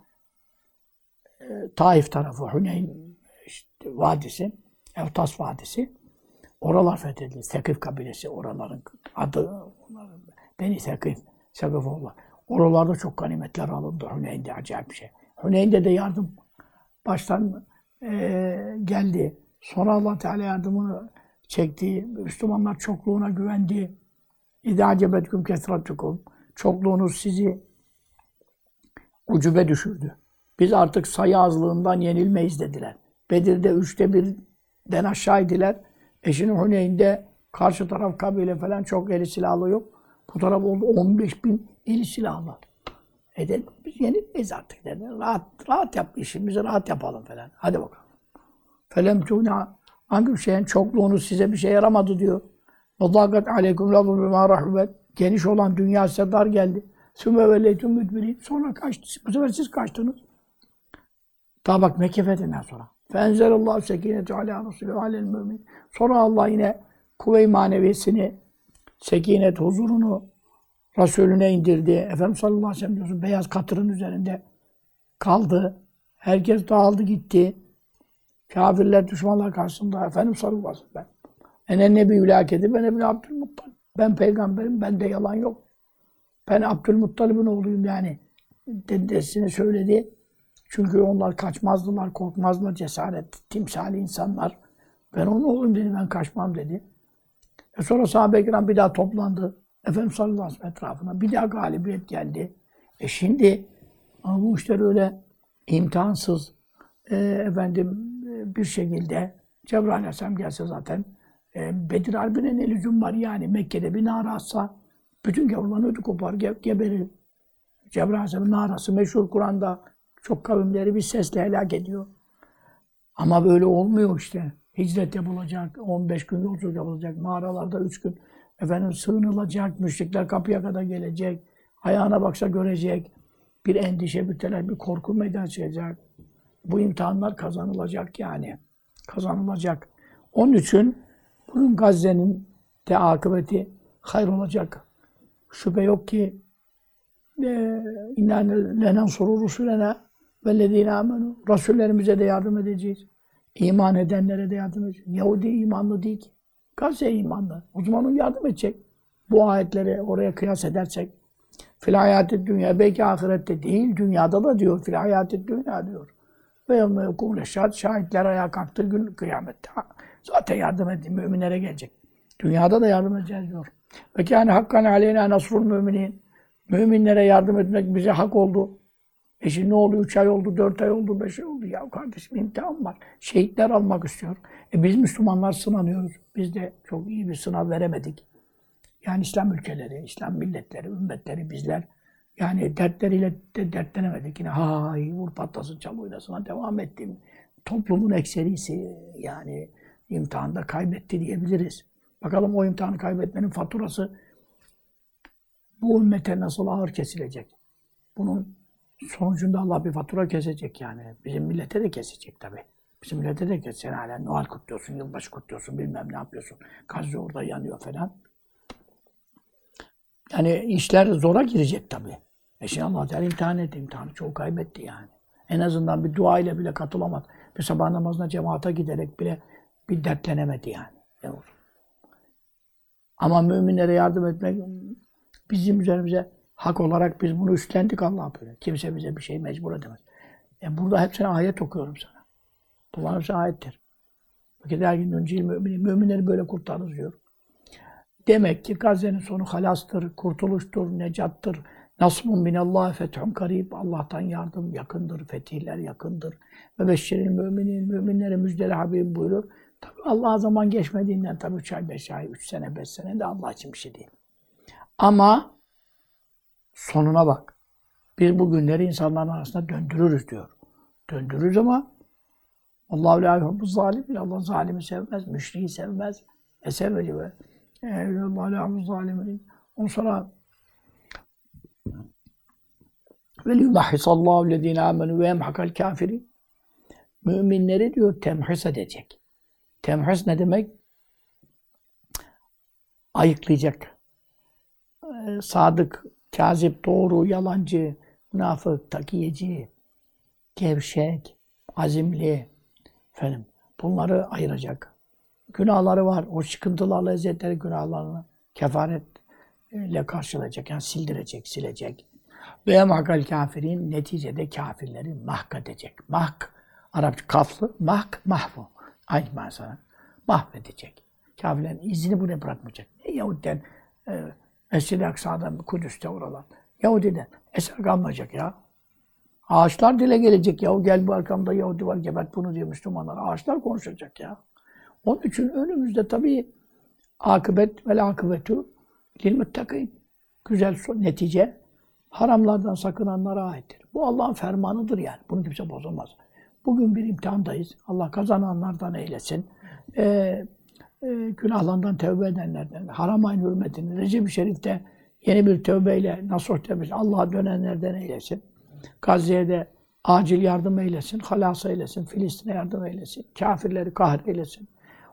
e, Taif tarafı, Huneyn işte, vadisi, Evtas vadisi. Oralar fethedildi. Sekif kabilesi, oraların adı, onların, Beni Sekif, Sekifoğullar. Oralarda çok ganimetler alındı. Huneyn'de acayip bir şey. Huneyn'de de yardım baştan e, geldi. Sonra Allah Teala yardımını çekti. Müslümanlar çokluğuna güvendi. İdâ cebetküm kesratukum. Çokluğunuz sizi ucube düşürdü. Biz artık sayı azlığından yenilmeyiz dediler. Bedir'de üçte birden aşağıydılar. Eşinin Huneyn'de karşı taraf kabile falan çok eli silahlı yok. Bu taraf oldu 15 bin eli silahlı. Edelim biz yenilmeyiz artık dedi. Rahat, rahat yap işimizi rahat yapalım falan. Hadi bakalım. Felem tuna hangi şeyin çokluğunuz size bir şey yaramadı diyor. Vadakat aleykum lafı bima rahmet. geniş olan dünya size dar geldi. Sümme veleytüm müdbirin. Sonra kaçtı. Bu sefer siz kaçtınız. Daha bak Mekke fethinden sonra. Fenzelallahu sekineti ala Resulü ve alel mümin. Sonra Allah yine kuvve-i maneviyesini, sekinet, huzurunu Resulüne indirdi. Efendimiz sallallahu aleyhi ve sellem diyorsun beyaz katırın üzerinde kaldı. Herkes dağıldı gitti. Kafirler, düşmanlar karşısında Efendimiz sallallahu aleyhi ve sellem. Ene nebi ben Ebni Abdülmuttalib. Ben peygamberim, bende yalan yok. Ben Abdülmuttalib'in oğluyum yani. Dedesine söyledi. Çünkü onlar kaçmazdılar, korkmazdılar, cesaret, timsali insanlar. Ben onun oğluyum dedi, ben kaçmam dedi. E sonra sahabe-i kiram bir daha toplandı. Efendimiz sallallahu aleyhi ve sellem etrafına. Bir daha galibiyet geldi. E şimdi ama bu işler öyle imtihansız e, efendim e, bir şekilde Cebrail aleyhisselam gelse zaten e, Bedir Harbi'ne ne lüzum var yani Mekke'de bir nara atsa bütün gavurların ödü kopar, ge geberir. Cebrail aleyhisselamın narası meşhur Kur'an'da çok kavimleri bir sesle helak ediyor. Ama böyle olmuyor işte. Hicret yapılacak, 15 gün yolculuk yapılacak, mağaralarda 3 gün efendim sığınılacak, müşrikler kapıya kadar gelecek, ayağına baksa görecek, bir endişe, bir telaş, bir korku meydana çıkacak. Bu imtihanlar kazanılacak yani. Kazanılacak. Onun için bunun Gazze'nin de akıbeti hayır olacak. Şüphe yok ki İnna lenen soru rusulena vellezine amenu. Rasullerimize de yardım edeceğiz. İman edenlere de yardım edeceğiz. Yahudi imanlı değil ki. Gazze imanlı. O zaman o yardım edecek. Bu ayetleri oraya kıyas edersek. Fil hayatı dünya. Belki ahirette değil, dünyada da diyor. Fil hayatı dünya diyor. Ve yevme yekumle şahit. Şahitler ayağa kalktığı gün kıyamette. Zaten yardım edin. Müminlere gelecek. Dünyada da yardım edeceğiz diyor. Ve kâne hakkan aleyna nasrul müminin. Müminlere yardım etmek bize hak oldu. E şimdi ne oldu? Üç ay oldu, dört ay oldu, beş ay oldu. Ya kardeşim imtihan var. Şehitler almak istiyor. E biz Müslümanlar sınanıyoruz. Biz de çok iyi bir sınav veremedik. Yani İslam ülkeleri, İslam milletleri, ümmetleri bizler yani dertleriyle de dertlenemedik. Yine hay vur patlasın çal oynasına devam ettim. Toplumun ekserisi yani imtihanda kaybetti diyebiliriz. Bakalım o imtihanı kaybetmenin faturası bu ümmete nasıl ağır kesilecek? Bunun sonucunda Allah bir fatura kesecek yani. Bizim millete de kesecek tabii. Bizim millete de kesecek. Hala Noel kutluyorsun, yılbaşı kutluyorsun, bilmem ne yapıyorsun. Gazze orada yanıyor falan. Yani işler zora girecek tabii. E şimdi Allah Teala imtihan etti. İmtihanı çok kaybetti yani. En azından bir dua ile bile katılamaz. Bir sabah namazına cemaate giderek bile bir dertlenemedi yani. Ne olur. Ama müminlere yardım etmek bizim üzerimize hak olarak biz bunu üstlendik Allah böyle. Kimse bize bir şey mecbur edemez. E burada hepsine ayet okuyorum sana. Bunlar hepsi ayettir. Bakın der ki müncil mümin, müminleri böyle kurtarırız diyor. Demek ki Gazze'nin sonu halastır, kurtuluştur, necattır. Nasbun minallah fethun karib. Allah'tan yardım yakındır, fetihler yakındır. Ve beşşeril müminin, müminlere müjdeli Habibim buyurur. Tabi Allah'a zaman geçmediğinden tabi 3 ay, 5 ay, 3 sene, 5 sene de Allah için bir şey değil. Ama sonuna bak. Biz bu günleri insanların arasında döndürürüz diyor. Döndürürüz ama Allahu la yuhibbu zalimin. Allah zalimi sevmez, müşriği sevmez. E sevmedi be. Allahu la yuhibbu zalimin. Ondan sonra ve liyumahhisallahu lezine amenu ve yemhakal kafirin. Müminleri diyor temhis edecek. Temhis ne demek? Ayıklayacak. Sadık, kazip, doğru, yalancı, münafık, takiyeci, gevşek, azimli, efendim, bunları ayıracak. Günahları var. O sıkıntılarla, eziyetleri günahlarını kefaretle karşılayacak. Yani sildirecek, silecek. Ve emhakal kafirin neticede kafirleri mahk edecek. Mahk, Arapça kaflı, mahk, mahvu. Aynı manasına. Mahvedecek. Kafirlerin izini buraya bırakmayacak. Ne Yahudiden e, Mescid-i Aksa'dan, Kudüs'te oralar. Yahudi'den eser kalmayacak ya. Ağaçlar dile gelecek ya. Gel bu arkamda Yahudi var gebert bunu diyor Müslümanlar. Ağaçlar konuşacak ya. Onun için önümüzde tabii akıbet ve akıbetu lil muttakin. Güzel son, netice haramlardan sakınanlara aittir. Bu Allah'ın fermanıdır yani. Bunu kimse bozamaz. Bugün bir imtihandayız. Allah kazananlardan eylesin. Ee, e, günahlarından tevbe edenlerden, haram ayın hürmetini, Recep-i Şerif'te yeni bir tövbeyle, nasuh tövbesi, Allah'a dönenlerden eylesin. Gazze'ye de acil yardım eylesin, halas eylesin, Filistin'e yardım eylesin, kafirleri kahreylesin.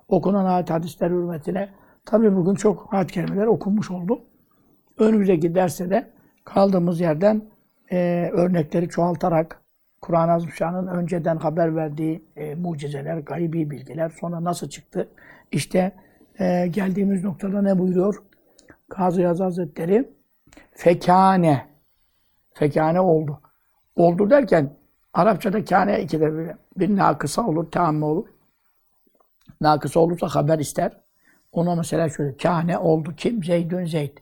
Okunan ayet hadisler hürmetine, tabii bugün çok ayet kelimeler okunmuş oldu. Önümüzdeki derste de kaldığımız yerden e, örnekleri çoğaltarak Kur'an-ı Azimüşşan'ın önceden haber verdiği e, mucizeler, gaybi bilgiler sonra nasıl çıktı? İşte e, geldiğimiz noktada ne buyuruyor? Kazı Yaz Hazretleri fekane fekane oldu. Oldu derken Arapçada kâne ikide bir, bir nakısa olur, tamme olur. Nakısa olursa haber ister. Ona mesela şöyle kâne oldu kim? Zeydün Zeyd.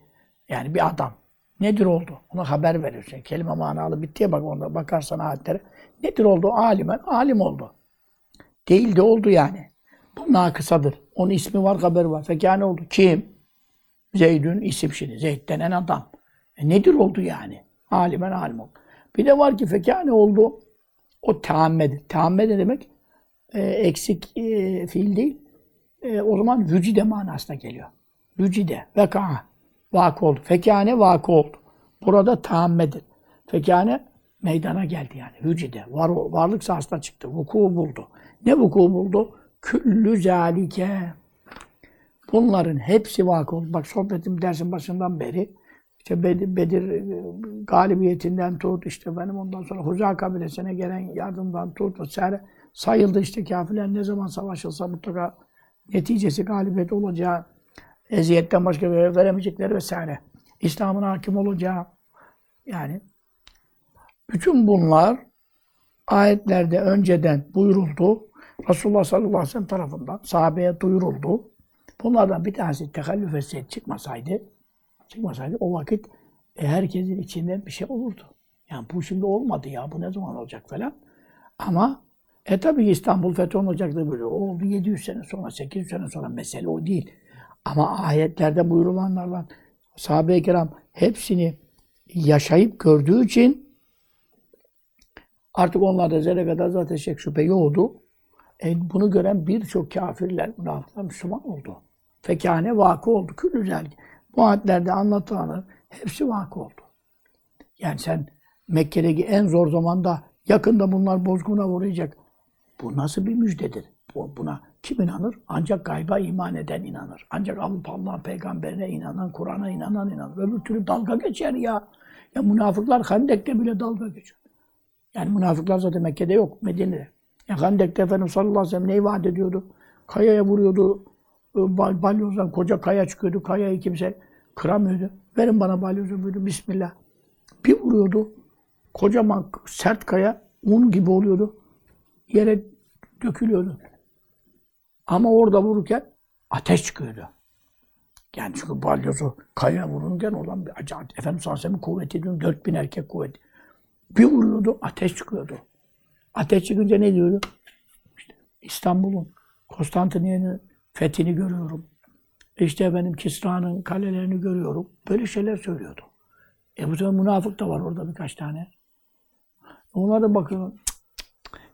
Yani bir adam. Nedir oldu? Ona haber verirsin. Kelime manalı bittiye bak onda bakarsan ayetlere. Nedir oldu? Alimen. Alim oldu. Değil de oldu yani. Bu nakısadır. Onun ismi var, haberi var. Fekâne oldu. Kim? Zeydün isim şimdi. Zeyd denen adam. E nedir oldu yani? Alimen alim oldu. Bir de var ki fekâne oldu. O teammedir. Teamme de demek e, eksik e, fiil değil. E, o zaman vücide manasına geliyor. Vücide. Veka. Vakı oldu. Fekâne vakı oldu. Burada taammedir. Fekâne meydana geldi yani. Vücide. Var, varlık sahasına çıktı. Vuku buldu. Ne vuku buldu? Küllü zâlike. Bunların hepsi vakı oldu. Bak sohbetim dersin başından beri işte Bedir, Bedir e, galibiyetinden tut, işte benim ondan sonra Huza kabilesine gelen yardımdan tut vesaire sayıldı işte kafirler ne zaman savaşılsa mutlaka neticesi galibiyet olacağı, eziyetten başka bir şey veremeyecekleri vesaire. İslam'ın hakim olacağı yani bütün bunlar ayetlerde önceden buyuruldu. Resulullah sallallahu aleyhi ve sellem tarafından sahabeye duyuruldu. Bunlardan bir tanesi tekallüf etseydi çıkmasaydı, çıkmasaydı o vakit e, herkesin içinde bir şey olurdu. Yani bu şimdi olmadı ya, bu ne zaman olacak falan. Ama e tabi İstanbul fethi olacaktı böyle. O oldu 700 sene sonra, 800 sene sonra mesele o değil. Ama ayetlerde buyurulanlarla sahabe-i kiram hepsini yaşayıp gördüğü için artık onlarda zerre kadar zaten şek şüphe yoktu. E, bunu gören birçok kafirler, münafıklar Müslüman oldu. Fekâne vakı oldu. Küllü zel. Bu ayetlerde anlatılanlar hepsi vakı oldu. Yani sen Mekke'deki en zor zamanda yakında bunlar bozguna uğrayacak. Bu nasıl bir müjdedir? Bu, buna kim inanır? Ancak gayba iman eden inanır. Ancak Allah'ın peygamberine inanan, Kur'an'a inanan inanır. Öbür türlü dalga geçer ya. Ya münafıklar Hendek'te bile dalga geçiyor. Yani münafıklar zaten Mekke'de yok, Medine'de. Ya Hendek'te Efendimiz sallallahu aleyhi ve sellem neyi vaat ediyordu? Kayaya vuruyordu. Bal, balyozdan koca kaya çıkıyordu. Kayayı kimse kıramıyordu. Verin bana balyozu buyurdu. Bismillah. Bir vuruyordu. Kocaman sert kaya un gibi oluyordu. Yere dökülüyordu. Ama orada vururken ateş çıkıyordu. Yani çünkü balyozu kaya vururken olan bir acayip. Efendimiz sallallahu aleyhi ve sellem kuvveti diyorum. 4000 erkek kuvveti. Bir vuruyordu, ateş çıkıyordu. Ateş çıkınca ne diyordu? İşte İstanbul'un, Konstantiniyye'nin fethini görüyorum. İşte benim Kisra'nın kalelerini görüyorum. Böyle şeyler söylüyordu. E bu sefer münafık da var orada birkaç tane. Onlara da bakıyorum.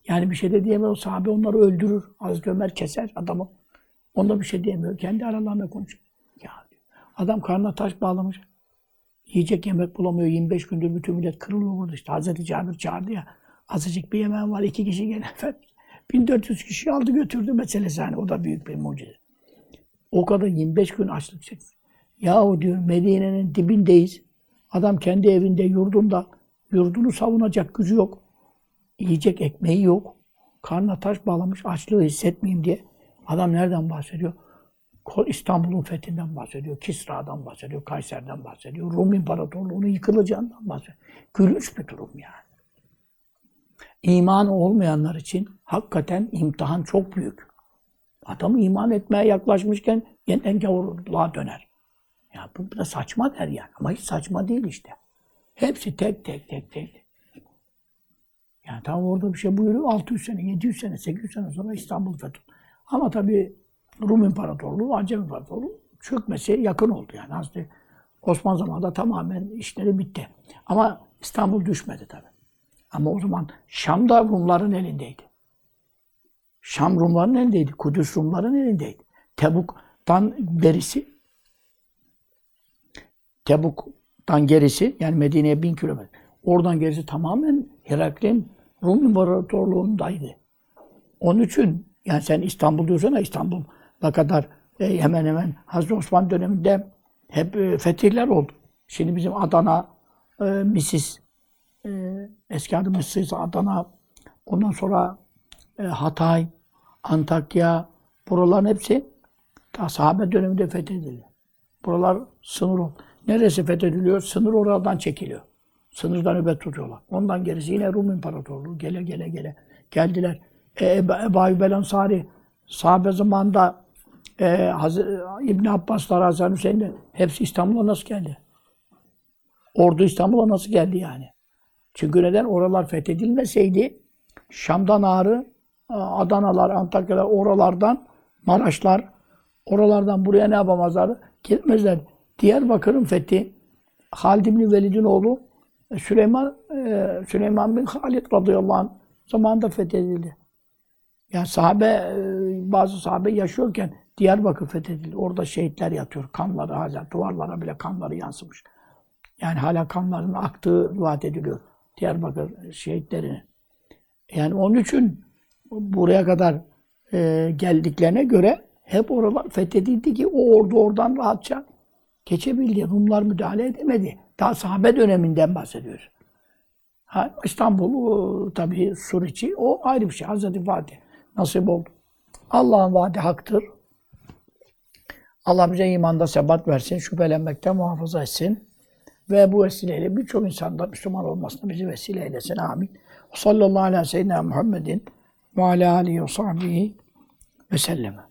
Yani bir şey de diyemiyor. Sahabe onları öldürür. Hazreti Ömer keser adamı. Onda bir şey diyemiyor. Kendi aralarında konuşuyor. Ya adam karnına taş bağlamış. Yiyecek yemek bulamıyor. 25 gündür bütün millet kırılıyor burada işte. Hazreti Cabir çağırdı ya. Azıcık bir yemeğim var. iki kişi gene efendim. 1400 kişi aldı götürdü meselesi. Yani o da büyük bir mucize. O kadar 25 gün açlık çekti. Yahu diyor Medine'nin dibindeyiz. Adam kendi evinde, yurdunda. Yurdunu savunacak gücü yok. Yiyecek ekmeği yok. Karnına taş bağlamış açlığı hissetmeyeyim diye. Adam nereden bahsediyor? İstanbul'un fethinden bahsediyor, Kisra'dan bahsediyor, Kayser'den bahsediyor, Rum İmparatorluğu'nun yıkılacağından bahsediyor. Gülünç bir durum yani. İman olmayanlar için hakikaten imtihan çok büyük. Adam iman etmeye yaklaşmışken yeniden gavurluğa döner. Ya bu da saçma der yani. Ama hiç saçma değil işte. Hepsi tek tek tek tek. Yani tam orada bir şey buyuruyor. 600 sene, 700 sene, 800 sene sonra İstanbul fethi. Ama tabii Rum İmparatorluğu, Acem İmparatorluğu çökmesi yakın oldu yani. Aslında Osmanlı zamanında tamamen işleri bitti. Ama İstanbul düşmedi tabii. Ama o zaman Şam da Rumların elindeydi. Şam Rumların elindeydi. Kudüs Rumların elindeydi. Tebuk'tan berisi Tebuk dan gerisi yani Medine'ye bin kilometre. Oradan gerisi tamamen Heraklin Rum İmparatorluğu'ndaydı. Onun için yani sen İstanbul diyorsun ya İstanbul'a kadar e, hemen hemen Hazreti Osman döneminde hep e, fetihler oldu. Şimdi bizim Adana, e, Misis, e, eski adı Misis, Adana, ondan sonra e, Hatay, Antakya, buraların hepsi ta sahabe döneminde fethedildi. Buralar sınır. Neresi fethediliyor? Sınır oradan çekiliyor. Sınırdan nöbet tutuyorlar. Ondan gerisi yine Rum İmparatorluğu. Gele gele gele geldiler. E, Ebu Ayyub Ansari sahabe zamanında e, Haz- İbn Abbaslar, Hasan Hüseyin'ler hepsi İstanbul'a nasıl geldi? Ordu İstanbul'a nasıl geldi yani? Çünkü neden? Oralar fethedilmeseydi Şam'dan ağrı, Adanalar, Antakyalar, oralardan Maraşlar, oralardan buraya ne yapamazlardı? Gitmezler. Diyarbakır'ın fethi Halid bin Velid'in oğlu e, Süleyman e, Süleyman bin Halid radıyallahu anh zamanında fethedildi. Yani sahabe, e, bazı sahabe yaşıyorken Diyarbakır fethedildi. Orada şehitler yatıyor. Kanları hala, duvarlara bile kanları yansımış. Yani hala kanların aktığı rivayet ediliyor. Diyarbakır şehitlerinin. Yani onun için buraya kadar e, geldiklerine göre hep oralar fethedildi ki o ordu oradan rahatça geçebildi. Rumlar müdahale edemedi. Daha sahabe döneminden bahsediyoruz. Ha, İstanbul o, tabii sur içi o ayrı bir şey. Hazreti Fatih nasip oldu. Allah'ın vaadi haktır. Allah bize imanda sebat versin, şüphelenmekten muhafaza etsin. Ve bu vesileyle birçok insanda Müslüman olmasına bizi vesile eylesin. Amin. Sallallahu aleyhi ve seyyidina Muhammedin ve ala alihi ve sahbihi ve sellem.